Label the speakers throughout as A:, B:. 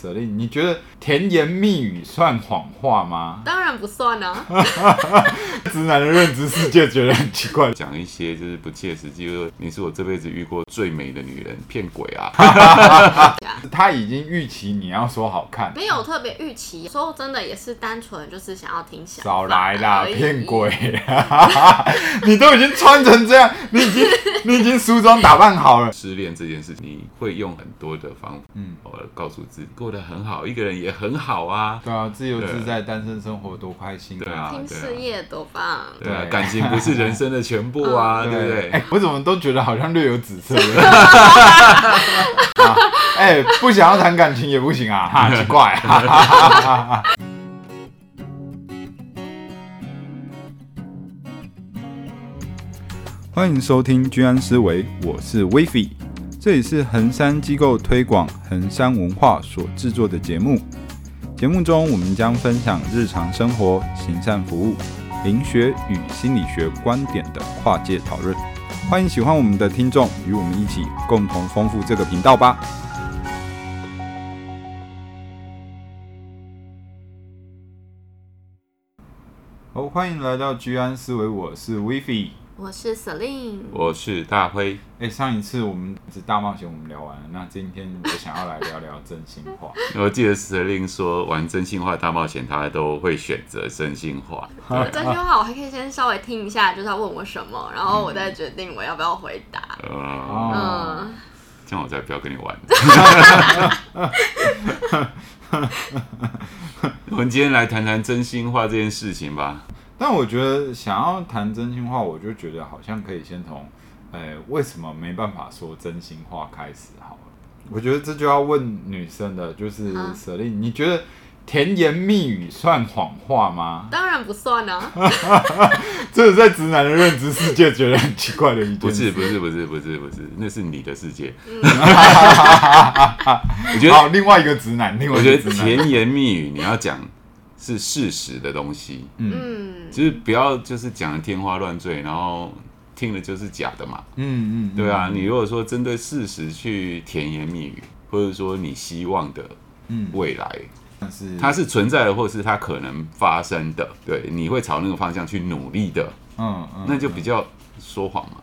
A: 舍利，你觉得甜言蜜语算谎话吗？
B: 当然不算啊。
A: 直男的认知世界觉得很奇怪，
C: 讲一些就是不切实际，就是你是我这辈子遇过最美的女人，骗鬼啊！
A: 他已经预期你要说好看，
B: 没有特别预期，说真的也是单纯就是想要听想。
A: 少来啦，骗鬼！你都已经穿成这样，你已经你已经梳妆打扮好了。
C: 失恋这件事情，你会用很多的方法，嗯，我告诉自己过得很好，一个人也很好啊。
A: 对啊，自由自在，单身生活多开心
C: 对啊！
B: 听事业多棒。
C: 对啊，感情不是人生的全部啊，对不对？
A: 哎，我怎么都觉得好像略有紫色的。哎，不想要谈感情也不行啊，哈，奇怪。欢迎收听居安思维，我是威菲，这里是衡山机构推广衡山文化所制作的节目。节目中，我们将分享日常生活、行善服务、灵学与心理学观点的跨界讨论。欢迎喜欢我们的听众与我们一起共同丰富这个频道吧。好，欢迎来到居安思维，我是威菲。
B: 我是 Celine，
C: 我是大辉。
A: 哎、欸，上一次我们是大冒险，我们聊完了。那今天我想要来聊聊真心话。
C: 我记得 Celine 说玩真心话大冒险，他都会选择真心话。
B: 真心话我还可以先稍微听一下，就是他问我什么，然后我再决定我要不要回答。嗯，
C: 嗯这样我才不要跟你玩。我们今天来谈谈真心话这件事情吧。
A: 但我觉得想要谈真心话，我就觉得好像可以先从，呃，为什么没办法说真心话开始好了。我觉得这就要问女生的，就是舍令，你觉得甜言蜜语算谎话吗？
B: 当然不算啊。
A: 这是在直男的认知世界觉得很奇怪的一件事。
C: 不是不是不是不是不是，那是你的世界。
A: 我觉得好，另外一个直男，另外一个直男。
C: 我觉得甜言蜜语你要讲。是事实的东西，嗯，就是不要就是讲的天花乱坠，然后听了就是假的嘛，嗯嗯，对啊，你如果说针对事实去甜言蜜语，或者说你希望的未来，是它是存在的，或是它可能发生的，对，你会朝那个方向去努力的，嗯嗯，那就比较说谎嘛，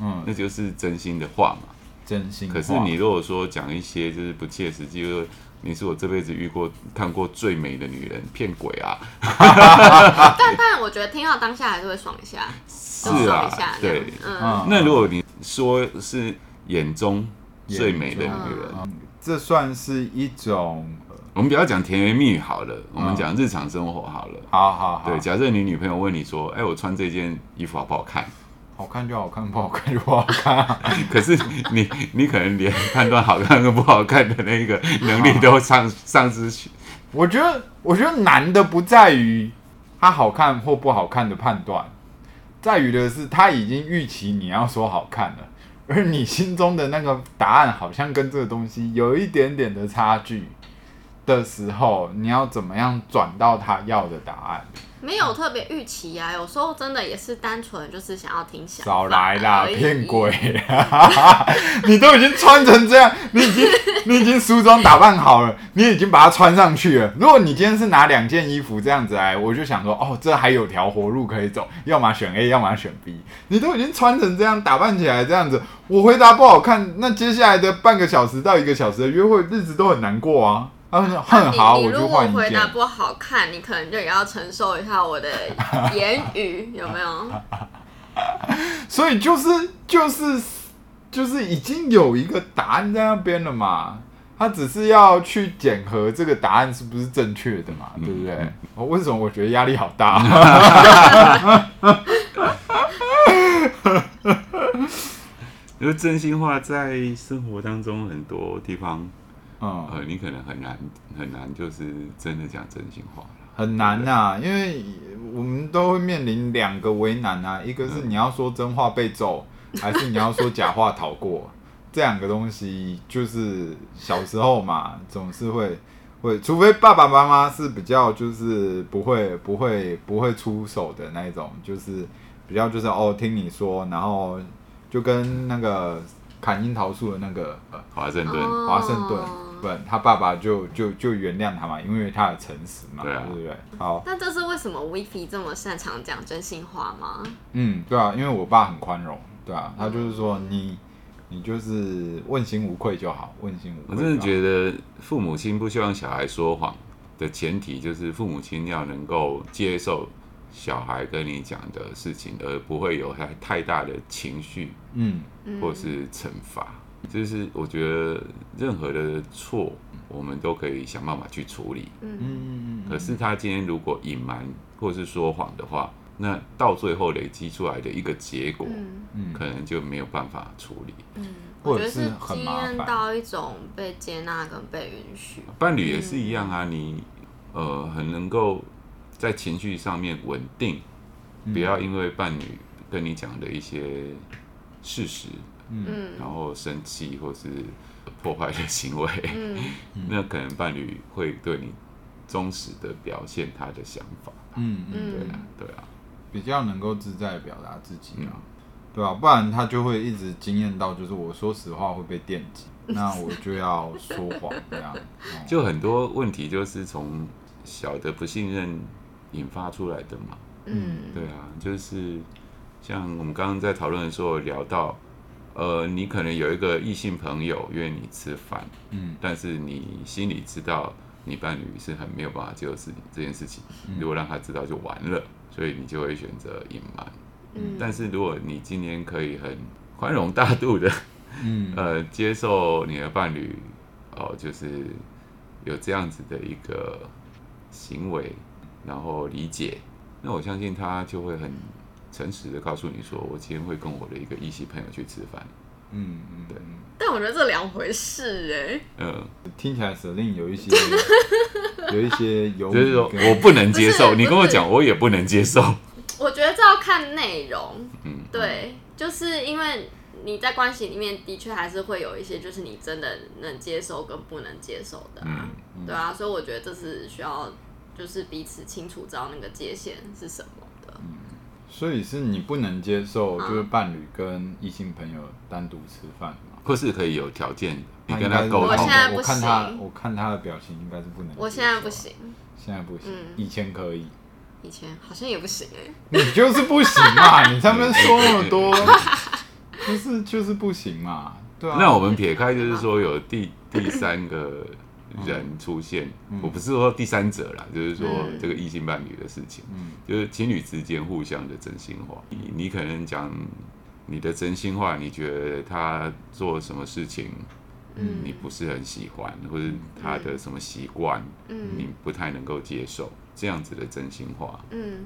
C: 嗯，那就是真心的话嘛，
A: 真心。
C: 可是你如果说讲一些就是不切实际，就是。你是我这辈子遇过看过最美的女人，骗鬼啊！
B: 但但我觉得听到当下还是会爽一下，
C: 是啊，对，嗯。那如果你说是眼中最美的女人，
A: 嗯、这算是一种，
C: 我们不要讲甜言蜜语好了，我们讲日常生活好了。
A: 好好好，
C: 对，假设你女朋友问你说：“哎，我穿这件衣服好不好看？”
A: 好看就好看，不好看就不好看啊。
C: 可是你你可能连判断好看跟不好看的那个能力都丧 丧失去。
A: 我觉得我觉得难的不在于他好看或不好看的判断，在于的是他已经预期你要说好看了，而你心中的那个答案好像跟这个东西有一点点的差距的时候，你要怎么样转到他要的答案？
B: 没有特别预期啊，有时候真的也是单纯就是想要听想。
A: 少来啦，骗鬼！你都已经穿成这样，你已经你已经梳妆打扮好了，你已经把它穿上去了。如果你今天是拿两件衣服这样子来，我就想说，哦，这还有条活路可以走，要么选 A，要么选 B。你都已经穿成这样，打扮起来这样子，我回答不好看，那接下来的半个小时到一个小时的约会日子都很难过啊。很好，
B: 你如果回答不好看，你可能就也要承受一下我的言语，有没有？
A: 所以就是就是就是已经有一个答案在那边了嘛，他只是要去检核这个答案是不是正确的嘛，对不对？我为什么我觉得压力好大？
C: 因为真心话在生活当中很多地方。嗯，呃，你可能很难很难，就是真的讲真心话
A: 很难呐，因为我们都会面临两个为难啊，一个是你要说真话被揍，还是你要说假话逃过，这两个东西就是小时候嘛，总是会会，除非爸爸妈妈是比较就是不会不会不会出手的那一种，就是比较就是哦听你说，然后就跟那个砍樱桃树的那个呃
C: 华盛顿
A: 华盛顿。分，他爸爸就就就原谅他嘛，因为他的诚实嘛，对，啊、对不对？好，
B: 那这是为什么 Vivi 这么擅长讲真心话吗？
A: 嗯，对啊，因为我爸很宽容，对啊，他就是说你你就是问心无愧就好，问心无愧。
C: 我真的觉得父母亲不希望小孩说谎的前提，就是父母亲要能够接受。小孩跟你讲的事情，而不会有太太大的情绪，嗯，或是惩罚。就是我觉得任何的错，我们都可以想办法去处理，嗯嗯。可是他今天如果隐瞒或是说谎的话，那到最后累积出来的一个结果，嗯，可能就没有办法处理。
B: 嗯，我觉得是经验到一种被接纳跟被允许。
C: 伴侣也是一样啊，你呃很能够。在情绪上面稳定，不要因为伴侣跟你讲的一些事实，嗯，然后生气或是破坏的行为，嗯，那可能伴侣会对你忠实的表现他的想法，嗯嗯，对啊对啊，
A: 比较能够自在表达自己啊，对吧？不然他就会一直惊艳到，就是我说实话会被电击，那我就要说谎这样，
C: 就很多问题就是从小的不信任。引发出来的嘛，嗯，对啊，就是像我们刚刚在讨论的时候聊到，呃，你可能有一个异性朋友约你吃饭，嗯，但是你心里知道你伴侣是很没有办法接受事情这件事情，如果让他知道就完了，所以你就会选择隐瞒，嗯，但是如果你今天可以很宽容大度的，嗯，呃，接受你的伴侣，哦，就是有这样子的一个行为。然后理解，那我相信他就会很诚实的告诉你说，我今天会跟我的一个异性朋友去吃饭。嗯嗯，对。
B: 但我觉得这两回事哎。
A: 嗯，听起来 Celine 有一些 有一些有，
C: 就是说我不能接受，你跟我讲，我也不能接受。
B: 我觉得这要看内容。嗯，对，就是因为你在关系里面的确还是会有一些，就是你真的能接受跟不能接受的啊。嗯，对啊，所以我觉得这是需要。就是彼此清楚知道那个界限是什么的，嗯，
A: 所以是你不能接受，就是伴侣跟异性朋友单独吃饭吗？
C: 或是可以有条件，你跟他沟通。
B: 我现在不行。
A: 我看他，我看他的表情应该是不能。
B: 我现在不行，
A: 现在不行，以前可以，
B: 以前好像也不行哎。
A: 你就是不行嘛！你上面说那么多，就是就是不行嘛。对啊。
C: 那我们撇开，就是说有第第三个。人出现，嗯、我不是说第三者啦，就是说这个异性伴侣的事情，嗯、就是情侣之间互相的真心话。你你可能讲你的真心话，你觉得他做什么事情，嗯，你不是很喜欢，或者他的什么习惯，嗯，你不太能够接受这样子的真心话。
B: 嗯，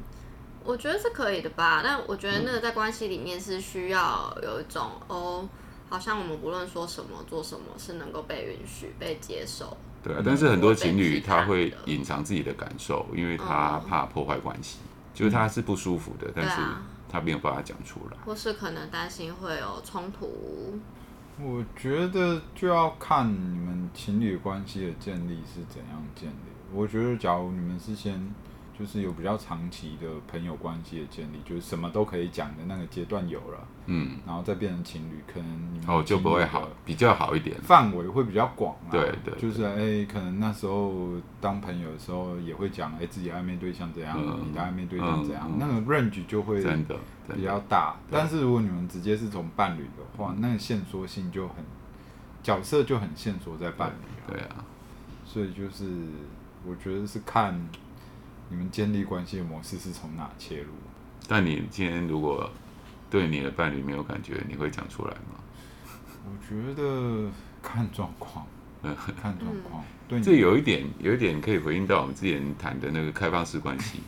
B: 我觉得是可以的吧。但我觉得那个在关系里面是需要有一种哦，好像我们无论说什么做什么是能够被允许、被接受。
C: 对啊，但是很多情侣他会隐藏自己的感受，因为他怕破坏关系，就是他是不舒服的，但是他没有办法讲出来，
B: 或是可能担心会有冲突。
A: 我觉得就要看你们情侣关系的建立是怎样建立。我觉得假如你们是先。就是有比较长期的朋友关系的建立，就是什么都可以讲的那个阶段有了，嗯，然后再变成情侣，可能你们
C: 哦就不会好，比较好一点，
A: 范围会比较广，
C: 对对，
A: 就是哎、欸，可能那时候当朋友的时候也会讲，哎、欸，自己暧昧对象怎样，嗯、你的暧昧对象怎样，嗯、那个 range 就会真的比较大。但是如果你们直接是从伴侣的话，那个线索性就很角色就很线索在伴侣，
C: 对啊，
A: 所以就是我觉得是看。你们建立关系的模式是从哪切入？
C: 但你今天如果对你的伴侣没有感觉，你会讲出来吗？
A: 我觉得看状况，看状况。对，
C: 这有一点，有一点可以回应到我们之前谈的那个开放式关系。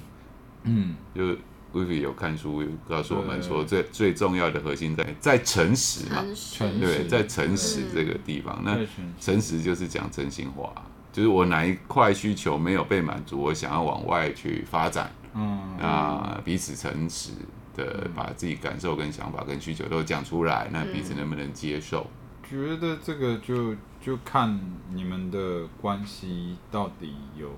C: 嗯，就 Vivi 有看书告诉我们说，最最重要的核心在在诚实嘛，对，在诚实这个地方。那诚实就是讲真心话。就是我哪一块需求没有被满足，我想要往外去发展，嗯，那彼此诚实的把自己感受跟想法跟需求都讲出来，那彼此能不能接受？
A: 觉得这个就就看你们的关系到底有，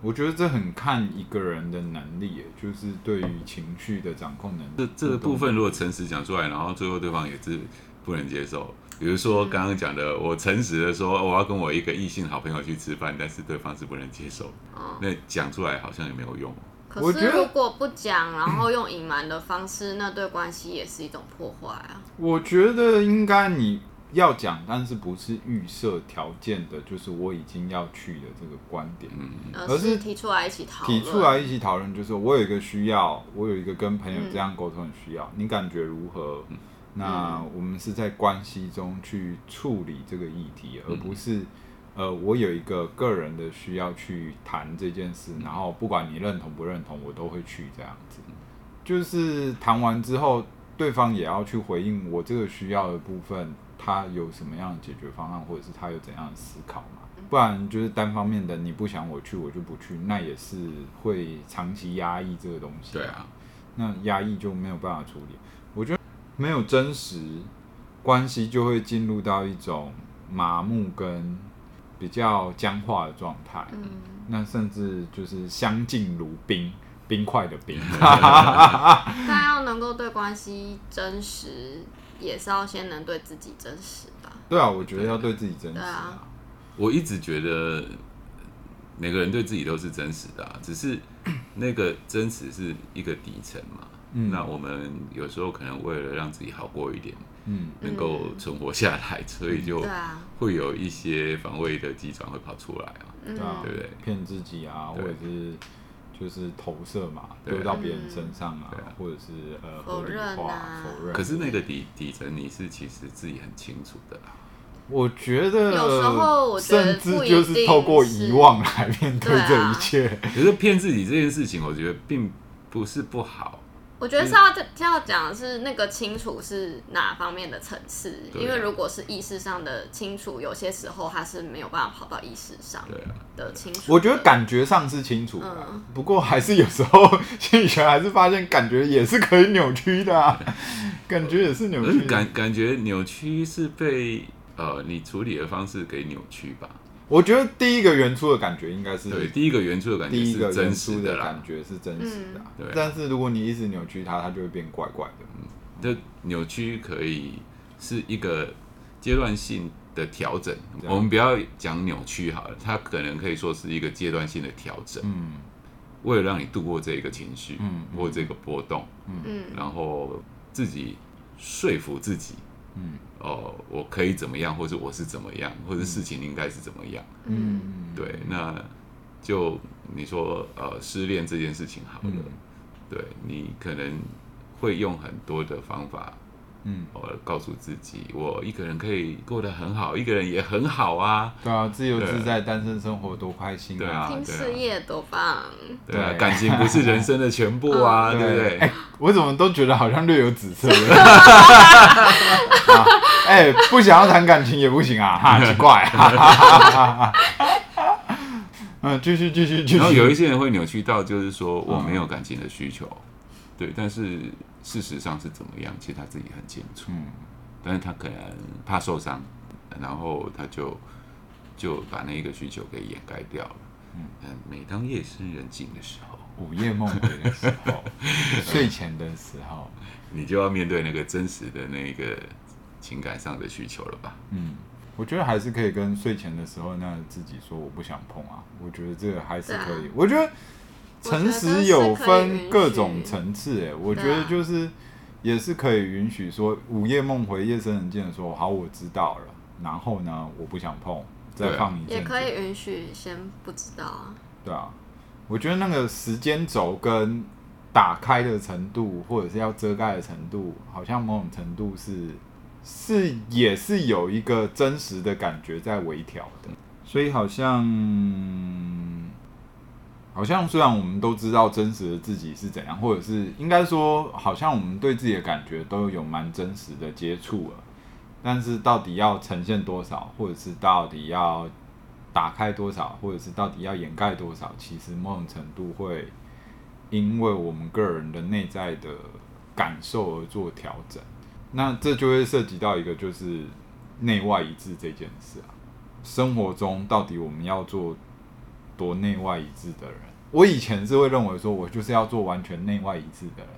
A: 我觉得这很看一个人的能力，就是对于情绪的掌控能力。
C: 这这个部分如果诚实讲出来，然后最后对方也是不能接受。比如说刚刚讲的，我诚实的说我要跟我一个异性好朋友去吃饭，但是对方是不能接受，哦、那讲出来好像也没有用。
B: 可是如果不讲，然后用隐瞒的方式，那对关系也是一种破坏啊。
A: 我觉得应该你要讲，但是不是预设条件的，就是我已经要去的这个观点，嗯，
B: 而是提出来一起讨论，
A: 提出来一起讨论，就是我有一个需要，我有一个跟朋友这样沟通的需要，嗯、你感觉如何？嗯、那我们是在关系中去处理这个议题，而不是。呃，我有一个个人的需要去谈这件事，然后不管你认同不认同，我都会去这样子。就是谈完之后，对方也要去回应我这个需要的部分，他有什么样的解决方案，或者是他有怎样的思考嘛？不然就是单方面的，你不想我去，我就不去，那也是会长期压抑这个东西。
C: 对啊，
A: 那压抑就没有办法处理。没有真实关系，就会进入到一种麻木跟。比较僵化的状态，嗯、那甚至就是相敬如冰，冰块的冰。
B: 但要能够对关系真实，也是要先能对自己真实吧？
A: 对啊，我觉得要对自己真实啊。
B: 啊
C: 我一直觉得每个人对自己都是真实的，啊，只是那个真实是一个底层嘛。嗯、那我们有时候可能为了让自己好过一点。嗯，能够存活下来，所以就会有一些防卫的机转会跑出来啊，对不对？
A: 骗自己啊，或者是就是投射嘛，丢到别人身上啊，或者是呃
B: 否认啊，
A: 否认。
C: 可是那个底底层你是其实自己很清楚的啦。
A: 我觉得
B: 有时候我
A: 甚至就是透过遗忘来面对这一切。
C: 可是骗自己这件事情，我觉得并不是不好。
B: 我觉得是要要讲的是那个清楚是哪方面的层次，因为如果是意识上的清楚，有些时候它是没有办法跑到意识上的清楚。
A: 我觉得感觉上是清楚，不过还是有时候 心理学还是发现感觉也是可以扭曲的，感觉也是扭曲。
C: 感感觉扭曲是被呃你处理的方式给扭曲吧。
A: 我觉得第一个原初的感觉应该是
C: 对，第一个原初的感觉是真实的
A: 感觉是真实的，对。但是如果你一直扭曲它，它就会变怪怪的。嗯，
C: 这扭曲可以是一个阶段性的调整。我们不要讲扭曲好了，它可能可以说是一个阶段性的调整。嗯，为了让你度过这个情绪，嗯，或这个波动，嗯，然后自己说服自己。嗯，哦，我可以怎么样，或者我是怎么样，或者事情应该是怎么样？嗯，对，那就你说，呃，失恋这件事情好了，嗯、对你可能会用很多的方法。嗯，我告诉自己，我一个人可以过得很好，一个人也很好啊。
A: 对啊，自由自在，单身生活多开心啊！
B: 拼事业多棒！
C: 对啊，感情不是人生的全部啊，对不对？
A: 哎，我怎么都觉得好像略有紫色。哎，不想要谈感情也不行啊，哈，奇怪。嗯，继续继续继续。
C: 然后有一些人会扭曲到，就是说我没有感情的需求。对，但是事实上是怎么样？其实他自己很清楚。嗯，但是他可能怕受伤，然后他就就把那个需求给掩盖掉了。嗯，每当夜深人静的时候，
A: 午夜梦回的时候，睡前的时候，
C: 你就要面对那个真实的那个情感上的需求了吧？
A: 嗯，我觉得还是可以跟睡前的时候那自己说，我不想碰啊。我觉得这个还是可以。我觉得。诚实有分各种层次，哎，我觉得就是也是可以允许说午夜梦回、夜深人静的说，好，我知道了，然后呢，我不想碰，再放一阵。
B: 也可以允许先不知道啊。
A: 对啊，我觉得那个时间轴跟打开的程度，或者是要遮盖的程度，好像某种程度是是也是有一个真实的感觉在微调的，所以好像。好像虽然我们都知道真实的自己是怎样，或者是应该说，好像我们对自己的感觉都有蛮真实的接触了，但是到底要呈现多少，或者是到底要打开多少，或者是到底要掩盖多少，其实某种程度会因为我们个人的内在的感受而做调整。那这就会涉及到一个就是内外一致这件事啊。生活中到底我们要做多内外一致的人，我以前是会认为说，我就是要做完全内外一致的人，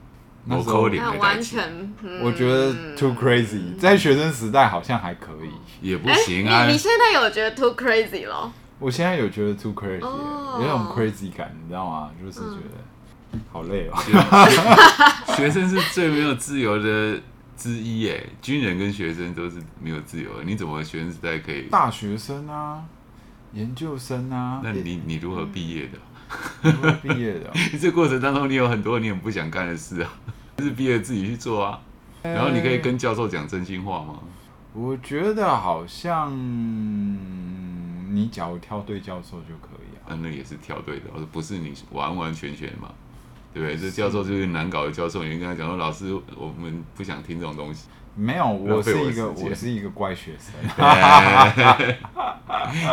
A: 那时候
B: 完全，
A: 我觉得 too crazy，在学生时代好像还可以，
C: 也不行啊。
B: 你现在有觉得 too crazy 咯？
A: 我现在有觉得 too crazy，有那种 crazy 感，你知道吗？就是觉得好累哦。
C: 学生是最没有自由的之一耶，军人跟学生都是没有自由的。你怎么学生时代可以？
A: 大学生啊，研究生啊，
C: 那你你如何毕业的？
A: 毕业的，
C: 你这过程当中，你有很多你很不想干的事啊，就是毕业自己去做啊。然后你可以跟教授讲真心话吗？
A: 我觉得好像你假如挑对教授就可以啊。
C: 那也是挑对的，不是你完完全全嘛，对不对？这教授就是难搞的教授，你跟他讲说，老师，我们不想听这种东西。
A: 没有，我是一个我是一个乖学生。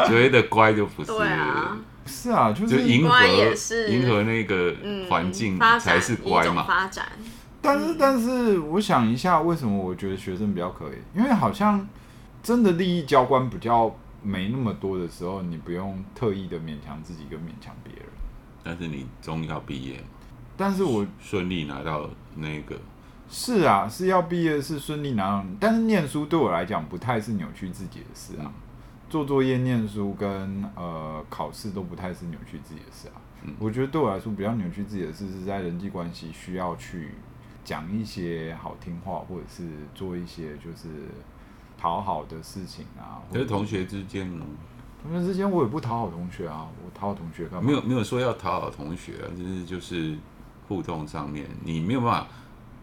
C: 所谓的乖就不是。
A: 是啊，
C: 就是迎合迎合那个环境才是乖嘛。
B: 发展。
A: 但是，但是，我想一下，为什么我觉得学生比较可以？因为好像真的利益交关比较没那么多的时候，你不用特意的勉强自己跟勉强别人。
C: 但是你终于要毕业。
A: 但是我
C: 顺利拿到那个。
A: 是啊，是要毕业，是顺利拿到。但是念书对我来讲，不太是扭曲自己的事啊。嗯做作业、念书跟呃考试都不太是扭曲自己的事啊。嗯、我觉得对我来说比较扭曲自己的事是在人际关系需要去讲一些好听话，或者是做一些就是讨好的事情啊。
C: 可是同学之间呢？
A: 同学之间我也不讨好同学啊，我讨好同学干嘛？
C: 没有没有说要讨好同学啊，就是就是互动上面你没有办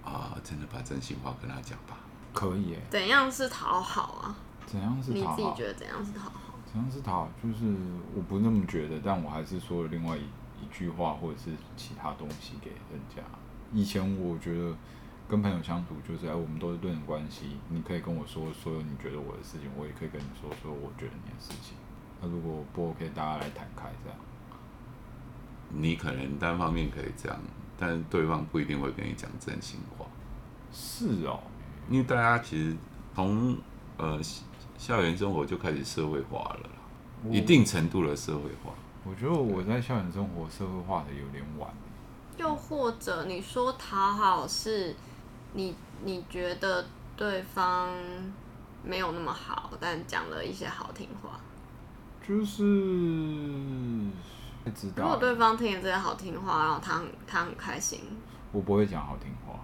C: 法啊，真的把真心话跟他讲吧？
A: 可以。
B: 怎样是讨好啊？
A: 怎样是讨好？
B: 你自己觉得怎样是讨好？
A: 怎样是讨好？就是我不那么觉得，但我还是说了另外一一句话，或者是其他东西给人家。以前我觉得跟朋友相处就是，哎，我们都是对等关系，你可以跟我说所有你觉得我的事情，我也可以跟你说说我觉得你的事情。那如果不 OK，大家来谈开这样。
C: 你可能单方面可以这样，但是对方不一定会跟你讲真心话。
A: 是哦，
C: 因为大家其实从呃。校园生活就开始社会化了，一定程度的社会化。
A: 我觉得我在校园生活社会化的有点晚。
B: 又或者你说讨好是你你觉得对方没有那么好，但讲了一些好听话，
A: 就是知道
B: 如果对方听了这些好听话，然后他很他很开心，
A: 我不会讲好听话。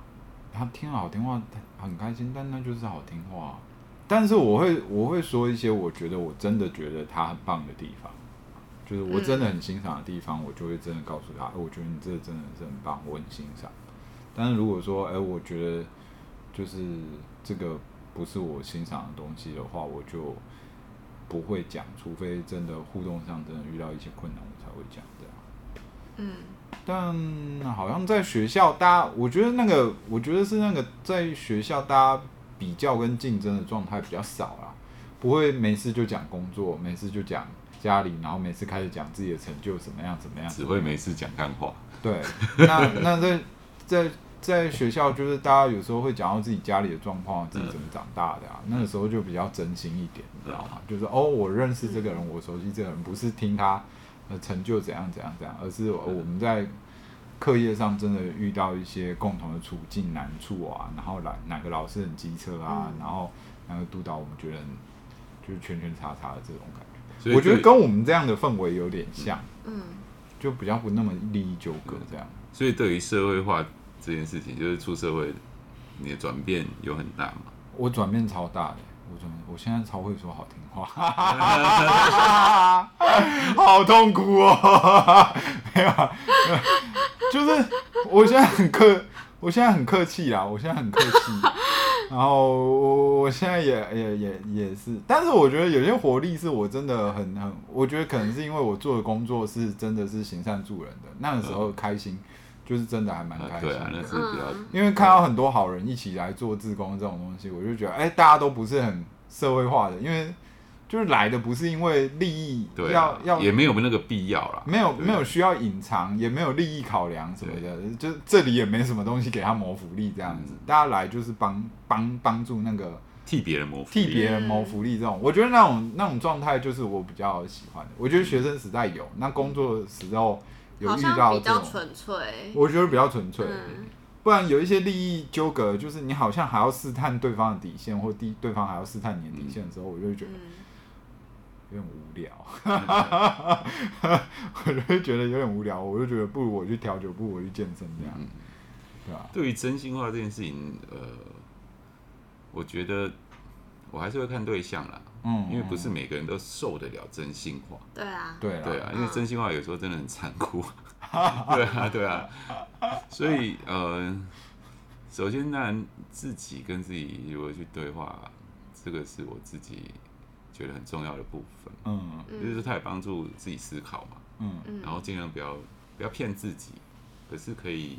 A: 他听了好听话，他很开心，但那就是好听话。但是我会我会说一些我觉得我真的觉得他很棒的地方，就是我真的很欣赏的地方，我就会真的告诉他，我觉得你这个真的是很棒，我很欣赏。但是如果说，哎，我觉得就是这个不是我欣赏的东西的话，我就不会讲，除非真的互动上真的遇到一些困难，我才会讲这样。嗯，但好像在学校，大家我觉得那个，我觉得是那个在学校大家。比较跟竞争的状态比较少啦，不会每次就讲工作，每次就讲家里，然后每次开始讲自己的成就怎么样怎么样，
C: 只会每次讲干话。
A: 对，那 那在在在学校，就是大家有时候会讲到自己家里的状况，自己怎么长大的啊，那个时候就比较真心一点，你知道吗？就是哦，我认识这个人，我熟悉这个人，不是听他的成就怎样怎样怎样，而是我们在。课业上真的遇到一些共同的处境难处啊，然后哪哪个老师很机车啊，嗯、然后哪个督导我们觉得就是圈圈叉叉的这种感觉，我觉得跟我们这样的氛围有点像，嗯，就比较不那么利益纠葛这样。
C: 所以对于社会化这件事情，就是出社会，你的转变有很大吗？
A: 我转变超大的，我转我现在超会说好听话，好痛苦哦，没有。就是我现在很客，我现在很客气啦，我现在很客气，然后我我现在也也也也是，但是我觉得有些活力是我真的很很，我觉得可能是因为我做的工作是真的是行善助人的，那个时候开心，就是真的还蛮开心的，
C: 那是比较，
A: 因为看到很多好人一起来做志工这种东西，我就觉得哎，大家都不是很社会化的，因为。就是来的不是因为利益，
C: 对
A: 要要
C: 也没有那个必要啦，
A: 没有没有需要隐藏，也没有利益考量什么的，就这里也没什么东西给他谋福利这样子，大家来就是帮帮帮助那个
C: 替别人谋
A: 替别人谋福利这种，我觉得那种那种状态就是我比较喜欢的。我觉得学生时代有，那工作时候有遇到这种，
B: 比较纯粹，
A: 我觉得比较纯粹。不然有一些利益纠葛，就是你好像还要试探对方的底线，或第对方还要试探你的底线的时候，嗯、我就会觉得有点无聊，我就会觉得有点无聊，我就觉得不如我去调酒，不如我去健身这样，对吧、啊？
C: 对于真心话这件事情，呃，我觉得我还是会看对象啦，嗯，因为不是每个人都受得了真心话，
B: 对啊，
A: 对啊，
C: 对啊，因为真心话有时候真的很残酷。对啊，对啊，所以呃，首先当然自己跟自己如何去对话，这个是我自己觉得很重要的部分。嗯，就是它也帮助自己思考嘛。嗯，然后尽量不要不要骗自己，可是可以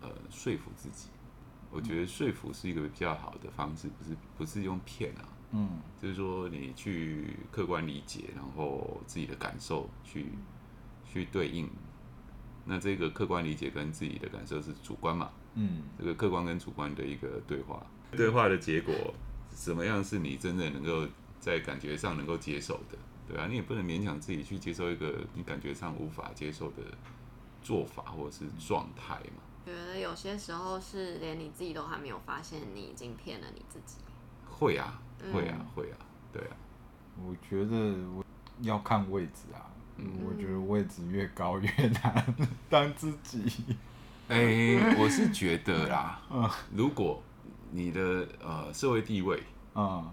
C: 呃说服自己。我觉得说服是一个比较好的方式，不是不是用骗啊。嗯，就是说你去客观理解，然后自己的感受去去对应。那这个客观理解跟自己的感受是主观嘛？嗯，这个客观跟主观的一个对话，对话的结果怎么样是你真正能够在感觉上能够接受的？对啊，你也不能勉强自己去接受一个你感觉上无法接受的做法或者是状态嘛。
B: 觉得有些时候是连你自己都还没有发现，你已经骗了你自己。
C: 会啊，会啊，会啊，对啊。
A: 我觉得我要看位置啊。嗯，我觉得位置越高越难 当自己。
C: 哎、欸，我是觉得啦，嗯，如果你的呃社会地位，嗯，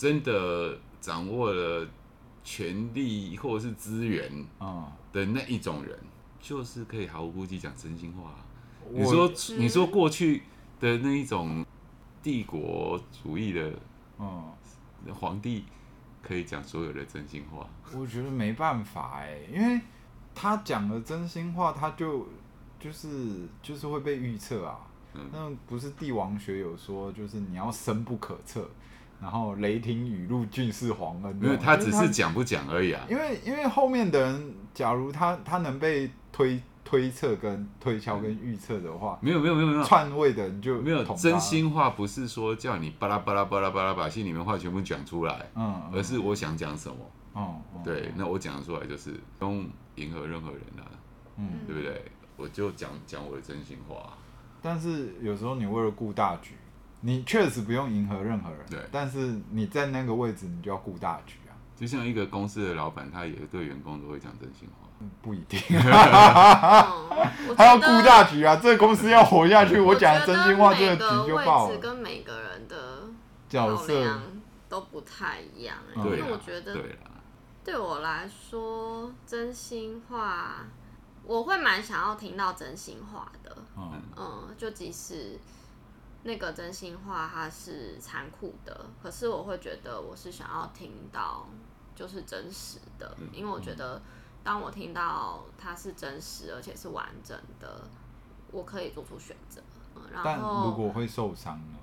C: 真的掌握了权力或者是资源，啊的那一种人，就是可以毫无顾忌讲真心话。你说，你说过去的那一种帝国主义的，嗯，皇帝。可以讲所有的真心话，
A: 我觉得没办法哎，因为他讲的真心话，他就就是就是会被预测啊。嗯，那不是帝王学有说，就是你要深不可测，然后雷霆雨露尽是皇恩。
C: 因为他只是讲不讲而已啊。
A: 因为因为后面的人，假如他他能被推。推测跟推敲跟预测的话，
C: 没有没有没有没有
A: 篡位的人就
C: 没有真心话，不是说叫你巴拉巴拉巴拉巴拉把心里面话全部讲出来，嗯，而是我想讲什么，嗯，对，那我讲出来就是不用迎合任何人啊，嗯，对不对？我就讲讲我的真心话。
A: 但是有时候你为了顾大局，你确实不用迎合任何人，对，但是你在那个位置，你就要顾大局啊。
C: 就像一个公司的老板，他也对员工都会讲真心话。
A: 不一定，他要顾大局啊！这个公司要活下去，我讲真心话，这个局就爆了。
B: 跟每个人的角色都不太一样，因为我觉得对我来说，真心话我会蛮想要听到真心话的。嗯，就即使那个真心话它是残酷的，可是我会觉得我是想要听到就是真实的，因为我觉得。当我听到它是真实而且是完整的，我可以做出选择。然后，
A: 但如果会受伤呢？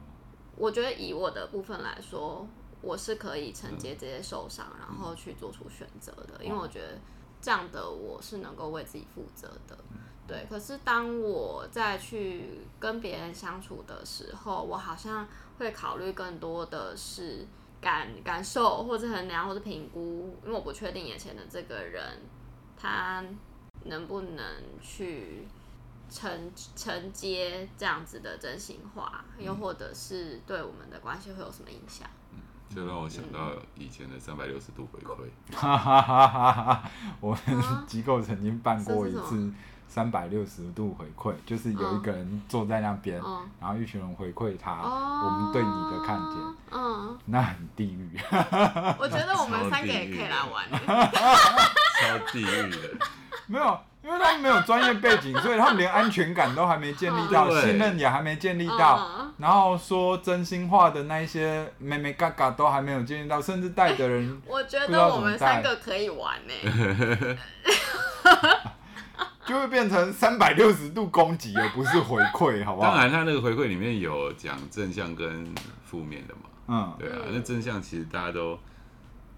B: 我觉得以我的部分来说，我是可以承接这些受伤，然后去做出选择的。因为我觉得这样的我是能够为自己负责的。对。可是当我再去跟别人相处的时候，我好像会考虑更多的是感感受，或者衡量，或者评估，因为我不确定眼前的这个人。他能不能去承承接这样子的真心话，又或者是对我们的关系会有什么影响？
C: 嗯，就让我想到以前的三百六十度回馈。
A: 哈哈哈哈哈！我们机构曾经办过一次三百六十度回馈，就是有一个人坐在那边，嗯、然后一群人回馈他，嗯、我们对你的看见，嗯，那很地狱。
B: 我觉得我们三个也可以来玩。
C: 超地狱的，
A: 没有，因为他们没有专业背景，所以他们连安全感都还没建立到，信任也还没建立到，然后说真心话的那一些妹妹嘎嘎都还没有建立到，甚至带的人，
B: 我觉得我们三个可以玩呢，
A: 就会变成三百六十度攻击，而不是回馈，好不好？
C: 当然，他那个回馈里面有讲正向跟负面的嘛，嗯，对啊，那正向其实大家都。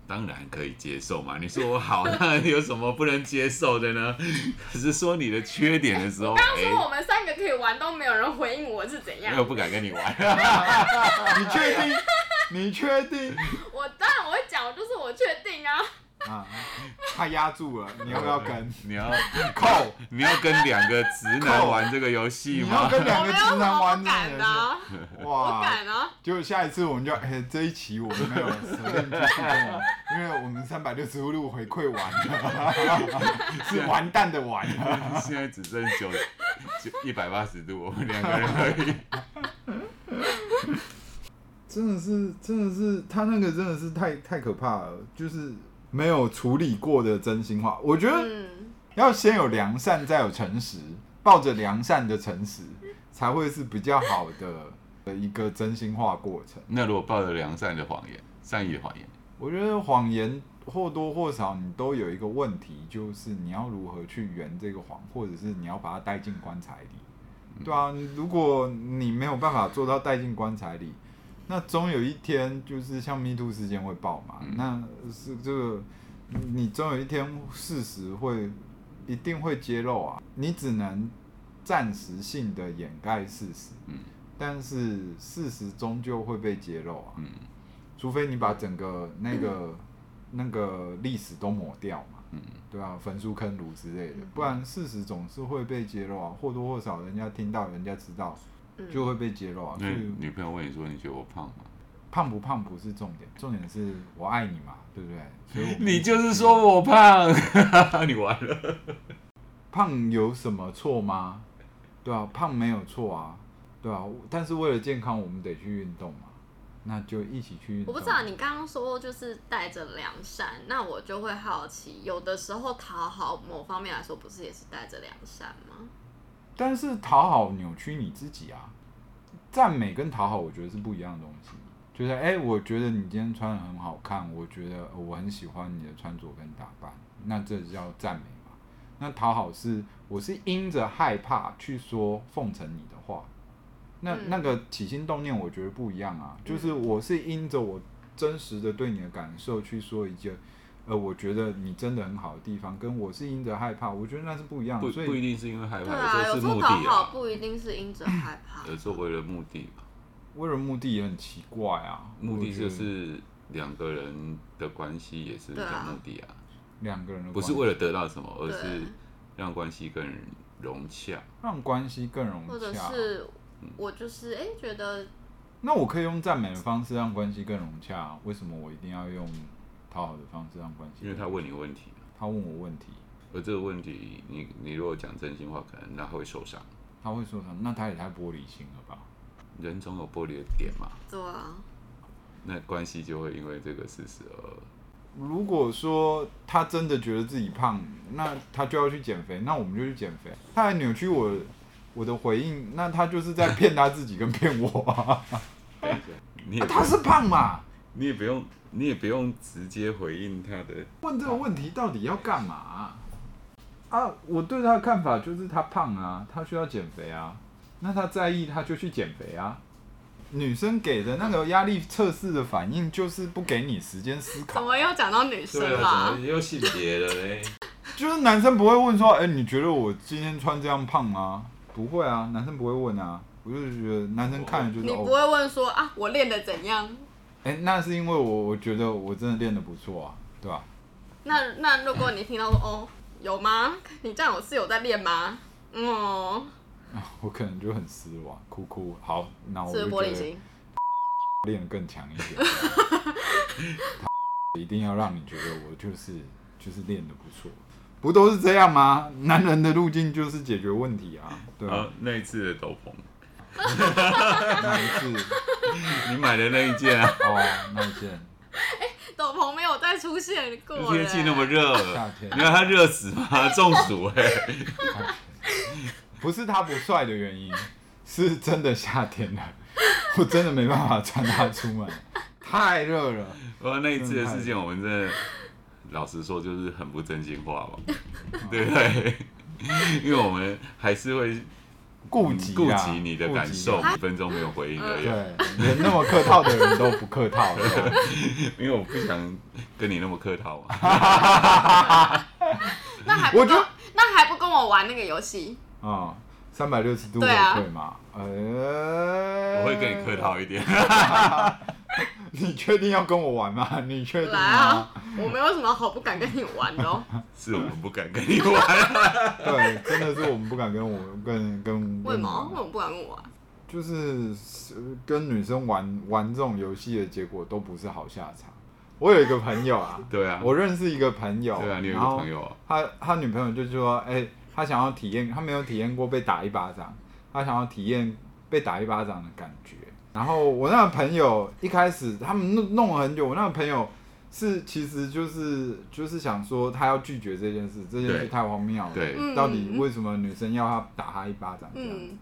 C: 当然可以接受嘛！你说我好，那有什么不能接受的呢？可是说你的缺点的时候，
B: 刚刚说我们三个可以玩，都没有人回应我是怎样？
C: 我不敢跟你玩。
A: 你确定？你确定？
B: 我当然我会讲，就是我确定啊。
A: 他压住了，你要不要跟？
C: 你要
A: 扣？
C: 你要跟两个直 男玩这个游戏吗？
A: 你要跟两个直男玩这个游戏？
B: 哇！我敢啊！
A: 就下一次我们就哎，这一期我们没有因为我们三百六十五度回馈完了，是完蛋的完。
C: 现在只剩九九一百八十度，我们两个人而已。
A: 真的是，真的是，他那个真的是太太可怕了，就是没有处理过的真心话。我觉得要先有良善，再有诚实，抱着良善的诚实，才会是比较好的的一个真心话过程。
C: 那如果抱着良善的谎言，善意的谎言，
A: 我觉得谎言或多或少你都有一个问题，就是你要如何去圆这个谎，或者是你要把它带进棺材里。对啊，如果你没有办法做到带进棺材里。那终有一天，就是像 Me Too 事件会爆嘛？嗯、那是这个，你终有一天事实会一定会揭露啊！你只能暂时性的掩盖事实，嗯，但是事实终究会被揭露啊，嗯，除非你把整个那个、嗯、那个历史都抹掉嘛，嗯，对啊，焚书坑儒之类的，不然事实总是会被揭露啊，或多或少人家听到，人家知道。就会被揭露啊！
C: 那女朋友问你说：“你觉得我胖吗？”
A: 胖不胖不是重点，重点是我爱你嘛，对不对？所以
C: 你就是说我胖，你完了。
A: 胖有什么错吗？对啊，胖没有错啊，对啊。但是为了健康，我们得去运动嘛，那就一起去运动。
B: 我不知道你刚刚说就是带着良善，那我就会好奇，有的时候讨好某方面来说，不是也是带着良善吗？
A: 但是讨好扭曲你自己啊！赞美跟讨好，我觉得是不一样的东西。就是哎、欸，我觉得你今天穿的很好看，我觉得我很喜欢你的穿着跟打扮，那这叫赞美嘛？那讨好是我是因着害怕去说奉承你的话，那那个起心动念我觉得不一样啊。就是我是因着我真实的对你的感受去说一件。呃，我觉得你真的很好的地方，跟我是因着害怕，我觉得那是不一样的。
C: 不，
A: 所以
C: 不一定是因为害怕，
B: 啊、
C: 有时候是目的
B: 啊。不一定是因着害怕，
C: 有时候为了目的嘛。
A: 为了目的也很奇怪啊。
C: 目的就是两个人的关系也是一种目的啊。
A: 两个人
C: 不是为了得到什么，而是让关系更融洽，
A: 让关系更融洽。
B: 或者是我就是哎、欸、觉得，
A: 那我可以用赞美的方式让关系更融洽，为什么我一定要用？讨好的方式让关系，
C: 因为他问你问题，
A: 他问我问题，
C: 而这个问题，你你如果讲真心话，可能他会受伤，
A: 他会受伤，那他也太玻璃心了吧？
C: 人总有玻璃的点嘛，
B: 对啊，
C: 那关系就会因为这个事实而。
A: 如果说他真的觉得自己胖，那他就要去减肥，那我们就去减肥。他还扭曲我我的回应，那他就是在骗他自己跟骗我啊、他是胖嘛？
C: 你也不用，你也不用直接回应他的。
A: 问这个问题到底要干嘛啊？啊，我对他的看法就是他胖啊，他需要减肥啊。那他在意，他就去减肥啊。女生给的那个压力测试的反应就是不给你时间思考。
B: 怎么又讲到女生了？
C: 怎么又性别了嘞？
A: 就是男生不会问说，哎、欸，你觉得我今天穿这样胖吗？不会啊，男生不会问啊。我就是觉得男生看了就是。
B: 你不会问说啊，我练的怎样？
A: 哎、欸，那是因为我我觉得我真的练得不错啊，对吧？
B: 那那如果你听到说哦，有吗？你这样我是有在练吗？嗯、哦，
A: 我可能就很失望，哭哭。好，那我就觉得 练得更强一点。一定要让你觉得我就是就是练得不错，不都是这样吗？男人的路径就是解决问题啊，对吧？
C: 那一次的斗篷。
A: 哪一次？
C: 你买的那一件啊？
A: 哦，那一件。
B: 哎、欸，斗篷没有再出现过。
C: 天气那么热，
A: 夏天，
C: 你看他热死吗？中暑哎、欸。
A: 不是他不帅的原因，是真的夏天了，我真的没办法穿它出门，太热了。
C: 哦，那一次的事情，我们真的老实说，就是很不真心话嘛，对不对？因为我们还是会。
A: 顾及
C: 顾及你的感受，五分钟没有回应而已。
A: 对，连那么客套的人都不客套了，
C: 因为我不想跟你那么客套嘛。
B: 那还我就，那还不跟我玩那个游戏
A: 啊？三百六十度回馈嘛？呃，
C: 我会跟你客套一点。
A: 你确定要跟我玩吗？你确定吗？
B: 来啊！我没有什么好不敢跟你玩的哦。
C: 是我们不敢跟你玩。
A: 对，真的是我们不敢跟我跟跟。
B: 为什么？为什么不敢跟我玩？
A: 就是跟女生玩玩这种游戏的结果都不是好下场。我有一个朋友啊，
C: 对啊，
A: 我认识一个朋友，
C: 对啊，你有一个朋友，
A: 他他女朋友就说，哎、欸，他想要体验，他没有体验过被打一巴掌，他想要体验被打一巴掌的感觉。然后我那个朋友一开始他们弄弄了很久，我那个朋友是其实就是就是想说他要拒绝这件事，这件事太荒谬了，
C: 对，
A: 到底为什么女生要他打他一巴掌这样子？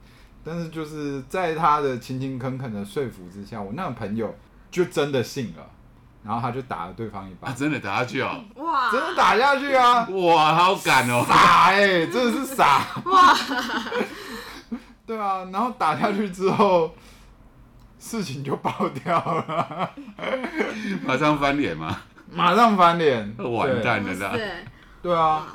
A: 但是就是在他的勤勤恳恳的说服之下，我那个朋友就真的信了。然后他就打了对方一巴掌，
C: 真的打下去哦！
B: 哇，
A: 真的打下去啊！
C: 哇，好敢哦！
A: 傻哎，真的是傻！哇，对啊，然后打下去之后，事情就爆掉了，
C: 马上翻脸吗？
A: 马上翻脸，
C: 完蛋了啦！
A: 对啊，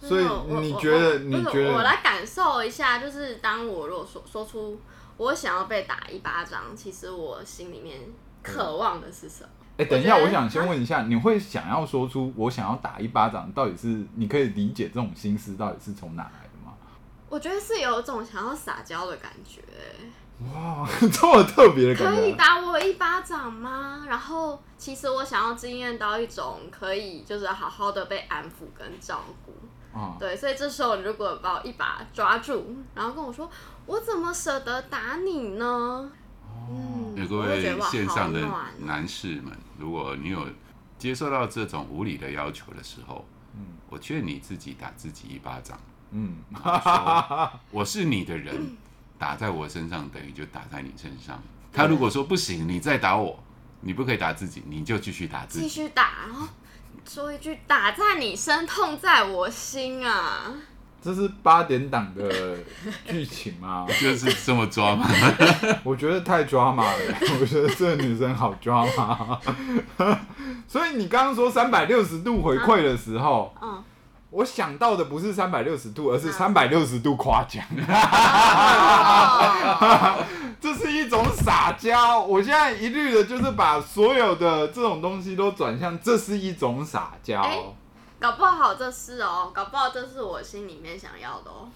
A: 所以你觉得？你觉得？
B: 我来感受一下，就是当我如果说说出我想要被打一巴掌，其实我心里面渴望的是什么？
A: 哎，等一下，我想先问一下，你会想要说出我想要打一巴掌，到底是你可以理解这种心思到底是从哪来的吗？
B: 我觉得是有一种想要撒娇的感觉。
A: 哇，这么特别的感觉！
B: 可以打我一巴掌吗？然后，其实我想要经验到一种可以就是好好的被安抚跟照顾。哦，对，所以这时候如果把我一把抓住，然后跟我说，我怎么舍得打你呢？
C: 嗯，各位线上的男士们，如果你有接受到这种无理的要求的时候，嗯，我劝你自己打自己一巴掌。嗯，我是你的人，打在我身上等于就打在你身上。他如果说不行，你再打我，你不可以打自己，你就继续打自己，
B: 继续打，然后说一句“打在你身，痛在我心”啊。
A: 这是八点档的剧情吗？
C: 就是这么抓吗？
A: 我觉得太抓马了。我觉得这个女生好抓马。所以你刚刚说三百六十度回馈的时候，嗯，嗯，我想到的不是三百六十度，而是三百六十度夸奖。这是一种撒娇。我现在一律的就是把所有的这种东西都转向，这是一种撒娇。欸
B: 搞不好这是哦，搞不好这是我心里面想要的哦。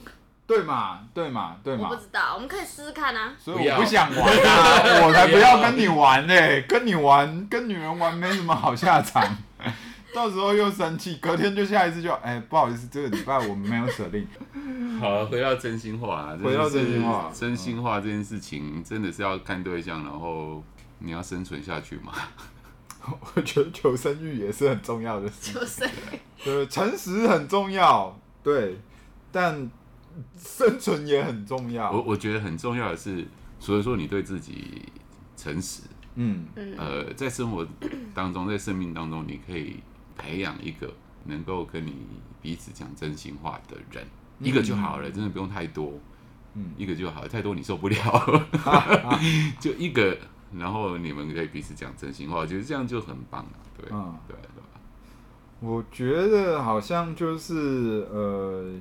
A: 对嘛，对嘛，对嘛。
B: 我不知道，我们可以试试看啊。
A: 所以我不想玩啊，我才不要跟你玩呢、欸。跟你玩，跟女人玩没什么好下场。到时候又生气，隔天就下一次就哎、欸，不好意思，这个礼拜我们没有舍令。
C: 好，回到真心话啊，
A: 回到真心话，
C: 真心话这件事情真的是要看对象，然后你要生存下去嘛。
A: 我觉得求生欲也是很重要的事。
B: 求生欲，
A: 对，诚实很重要，对，但生存也很重要。
C: 我我觉得很重要的是，所以说你对自己诚实，嗯，呃，在生活当中，在生命当中，你可以培养一个能够跟你彼此讲真心话的人，嗯、一个就好了，真的不用太多，嗯，一个就好了，太多你受不了，就一个。然后你们可以彼此讲真心话，我觉得这样就很棒了，对，嗯，对，对吧？
A: 我觉得好像就是呃，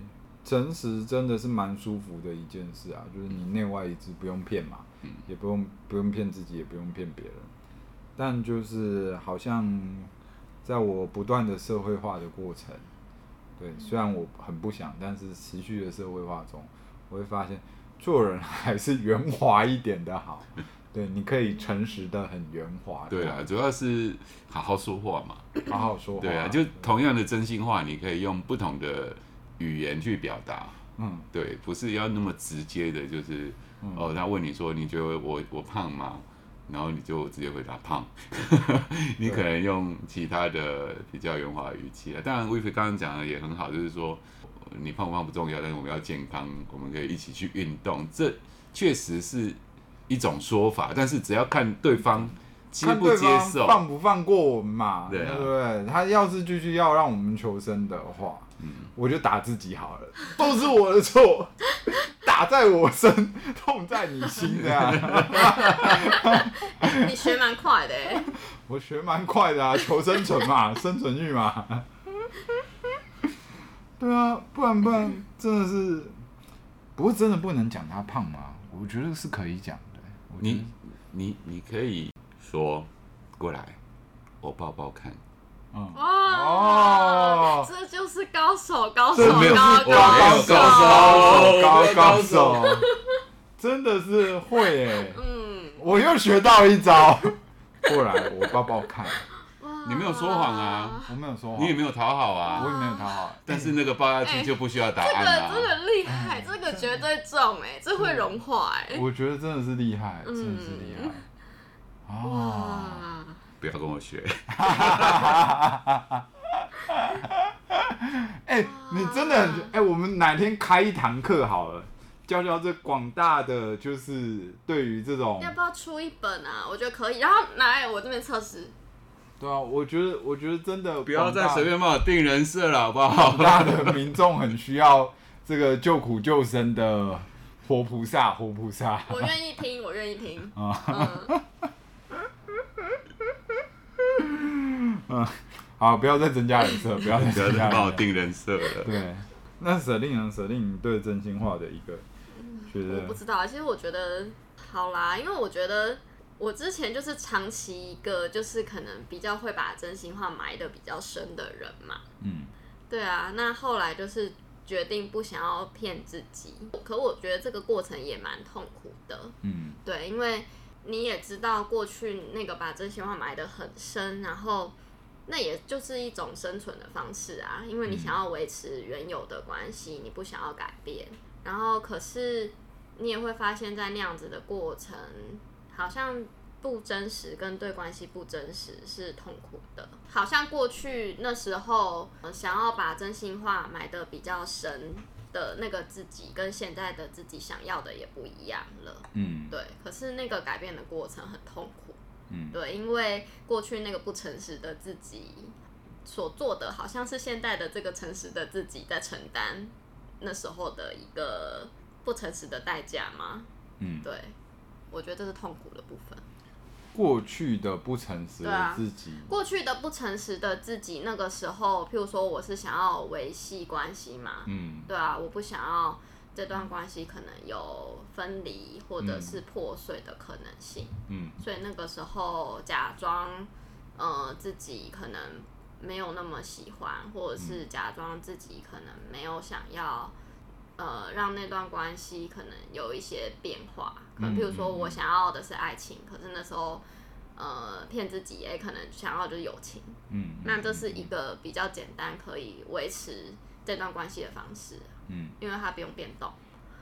A: 诚实真的是蛮舒服的一件事啊，就是你内外一致，不用骗嘛，嗯，也不用不用骗自己，也不用骗别人。但就是好像在我不断的社会化的过程，对，虽然我很不想，但是持续的社会化中，我会发现做人还是圆滑一点的好。对，你可以诚实的很圆滑。
C: 对啊，主要是好好说话嘛，
A: 好好说话。
C: 对啊，就同样的真心话，你可以用不同的语言去表达。嗯，对，不是要那么直接的，就是、嗯、哦，他问你说，你觉得我我胖吗？然后你就直接回答胖。你可能用其他的比较圆滑的语气啊。当然，威飞刚刚讲的也很好，就是说你胖不胖不重要，但是我们要健康，我们可以一起去运动。这确实是。一种说法，但是只要看对方接不接受，
A: 放不放过我们嘛，
C: 对啊，
A: 对不对？他要是继续要让我们求生的话，嗯，我就打自己好了，都是我的错，打在我身，痛在你心，这样。
B: 你学蛮快的，
A: 我学蛮快的啊，求生存嘛，生存欲嘛。对啊，不然不然真的是，不过真的不能讲他胖吗？我觉得是可以讲的。
C: 你你你可以说，过来，我抱抱看。
B: 嗯、哦，这就是高手，高手，高高手，
A: 高高手，真的是会哎。嗯，我又学到一招，过来，我抱抱看。
C: 你没有说谎啊，
A: 我没有说谎，
C: 你也没有讨好啊，
A: 我也没有讨好。
C: 但是那个抱下去就不需要答案了。
B: 这个真的厉害，这个绝对重哎，这会融化哎。
A: 我觉得真的是厉害，真的是厉害。
C: 哇！不要跟我学。
A: 哎，你真的很哎，我们哪天开一堂课好了，教教这广大的就是对于这种
B: 要不要出一本啊？我觉得可以，然后拿来我这边测试。
A: 对啊，我觉得我觉得真的
C: 不要再随便帮我定人设了，好不好？
A: 广大的民众很需要这个救苦救生的活菩萨，活菩萨。
B: 我愿意听，我愿意听。啊。嗯
A: 嗯，好，不要再增加人设，不要再增加
C: 帮我定人设了。
A: 对，那舍令呢？舍令你对真心话的一个觉得？
B: 我不知道，其实我觉得好啦，因为我觉得我之前就是长期一个就是可能比较会把真心话埋的比较深的人嘛。嗯，对啊，那后来就是决定不想要骗自己，可我觉得这个过程也蛮痛苦的。嗯，对，因为。你也知道，过去那个把真心话埋得很深，然后那也就是一种生存的方式啊，因为你想要维持原有的关系，你不想要改变。然后可是你也会发现，在那样子的过程，好像不真实跟对关系不真实是痛苦的。好像过去那时候想要把真心话埋得比较深。的那个自己跟现在的自己想要的也不一样了，嗯，对。可是那个改变的过程很痛苦，嗯，对，因为过去那个不诚实的自己所做的，好像是现在的这个诚实的自己在承担那时候的一个不诚实的代价吗？嗯，对，我觉得这是痛苦的部分。
A: 过去的不诚实的自己，
B: 啊，过去的不诚实的自己，那个时候，譬如说，我是想要维系关系嘛，嗯，对啊，我不想要这段关系可能有分离或者是破碎的可能性，嗯，所以那个时候假装，呃，自己可能没有那么喜欢，或者是假装自己可能没有想要，呃，让那段关系可能有一些变化。可能，譬如说我想要的是爱情，可是那时候，呃，骗自己也可能想要就是友情。嗯，那这是一个比较简单可以维持这段关系的方式。嗯，因为它不用变动。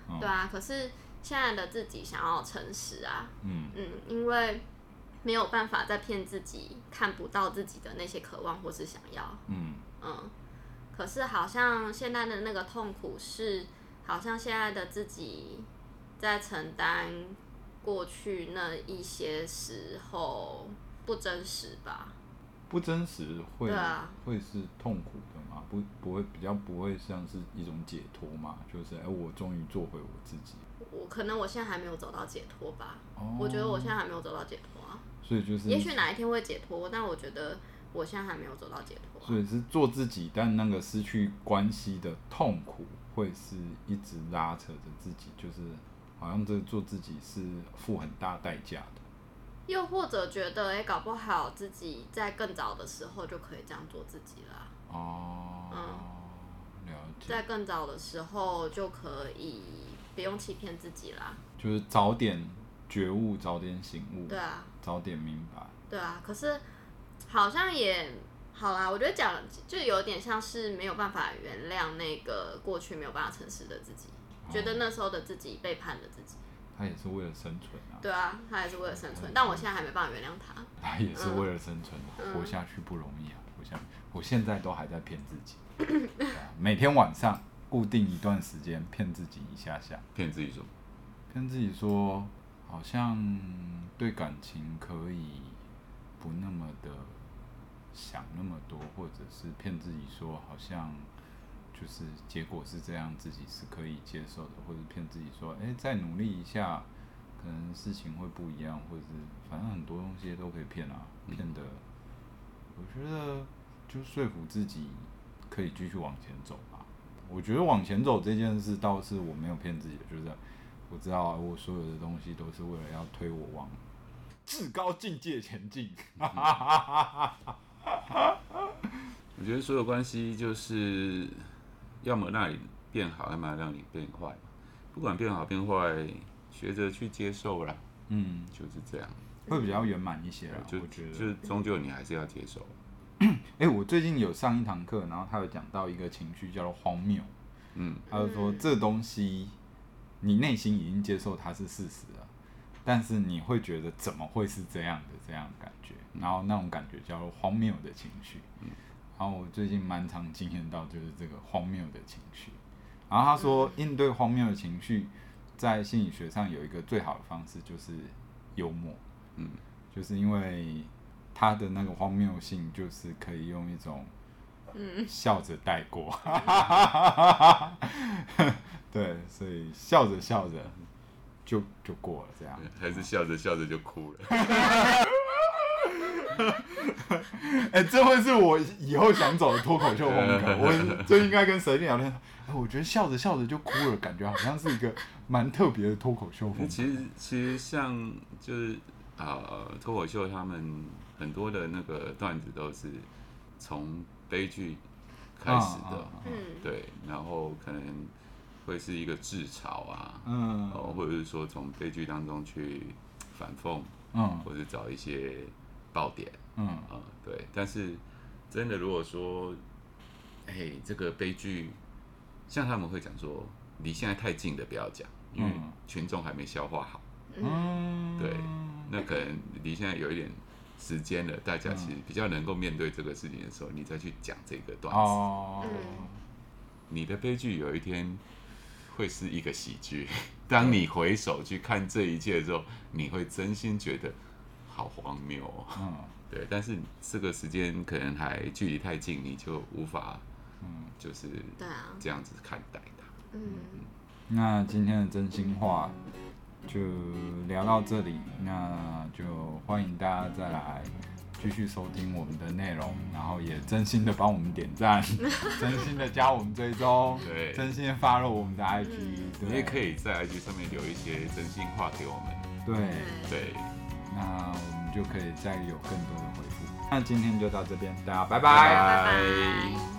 B: 哦、对啊，可是现在的自己想要诚实啊。嗯嗯，因为没有办法再骗自己看不到自己的那些渴望或是想要。嗯嗯，可是好像现在的那个痛苦是，好像现在的自己。在承担过去那一些时候不真实吧？
A: 不真实会、啊、会是痛苦？不不会比较不会像是一种解脱嘛？就是哎、欸，我终于做回我自己。
B: 我可能我现在还没有走到解脱吧？哦、我觉得我现在还没有走到解脱啊。
A: 所以就是，
B: 也许哪一天会解脱，但我觉得我现在还没有走到解脱、啊。
A: 所以是做自己，但那个失去关系的痛苦会是一直拉扯着自己，就是。好像这做自己是付很大代价的，
B: 又或者觉得哎、欸，搞不好自己在更早的时候就可以这样做自己啦。哦，嗯，了解，在更早的时候就可以不用欺骗自己啦，
A: 就是早点觉悟，早点醒悟，
B: 对啊，
A: 早点明白，
B: 对啊。可是好像也好啦，我觉得讲就有点像是没有办法原谅那个过去没有办法诚实的自己。觉得那时候的自己背叛了自己，
A: 他也是为了生存啊。
B: 对啊，他也是为了生存，但我现在还没办法原谅他。
A: 他也是为了生存，活下去不容易啊！我想，我现在都还在骗自己，每天晚上固定一段时间骗自己一下下。
C: 骗自己说，
A: 骗自己说，好像对感情可以不那么的想那么多，或者是骗自己说，好像。就是结果是这样，自己是可以接受的，或者骗自己说，哎、再努力一下，可能事情会不一样，或者是反正很多东西都可以骗啊，骗的。我觉得就说服自己可以继续往前走吧。我觉得往前走这件事倒是我没有骗自己，就是我知道我所有的东西都是为了要推我往至高境界前进。
C: 我觉得所有关系就是要么让你变好，要么让你变坏。不管变好变坏，学着去接受啦。嗯，就是这样，
A: 会比较圆满一些啦。
C: 就
A: 我觉得，
C: 就终究你还是要接受。
A: 哎、欸，我最近有上一堂课，然后他有讲到一个情绪叫做荒谬。嗯，他就说这东西，你内心已经接受它是事实了，但是你会觉得怎么会是这样的这样的感觉，然后那种感觉叫做荒谬的情绪。嗯，然后我最近蛮常经验到就是这个荒谬的情绪。然后他说，应对荒谬的情绪，在心理学上有一个最好的方式就是幽默。嗯，就是因为他的那个荒谬性，就是可以用一种。嗯，笑着带过，对，所以笑着笑着就就过了，这样，
C: 还是笑着笑着就哭了。
A: 哎、欸，这会是我以后想走的脱口秀风格。我就应该跟谁聊天？哎，我觉得笑着笑着就哭了，感觉好像是一个蛮特别的脱口秀风格。
C: 其实，其实像就是啊，呃、脱口秀他们很多的那个段子都是从。悲剧开始的，嗯，对，然后可能会是一个自嘲啊，嗯，或者是说从悲剧当中去反讽，嗯，或者找一些爆点，嗯，啊，对，但是真的如果说，哎，这个悲剧，像他们会讲说，离现在太近的不要讲，因为群众还没消化好，嗯，对，那可能离现在有一点。时间了，大家其实比较能够面对这个事情的时候，你再去讲这个段子，哦、你的悲剧有一天会是一个喜剧。当你回首去看这一切的时候，你会真心觉得好荒谬哦。嗯，对。但是这个时间可能还距离太近，你就无法，嗯，就是这样子看待它。嗯，
A: 那今天的真心话。就聊到这里，那就欢迎大家再来继续收听我们的内容，然后也真心的帮我们点赞，真心的加我们追踪，对，真心的 follow 我们的 IG，对，
C: 你也可以在 IG 上面留一些真心话给我们，
A: 对
C: 对，
A: 那我们就可以再有更多的回复。那今天就到这边，大家
B: 拜拜。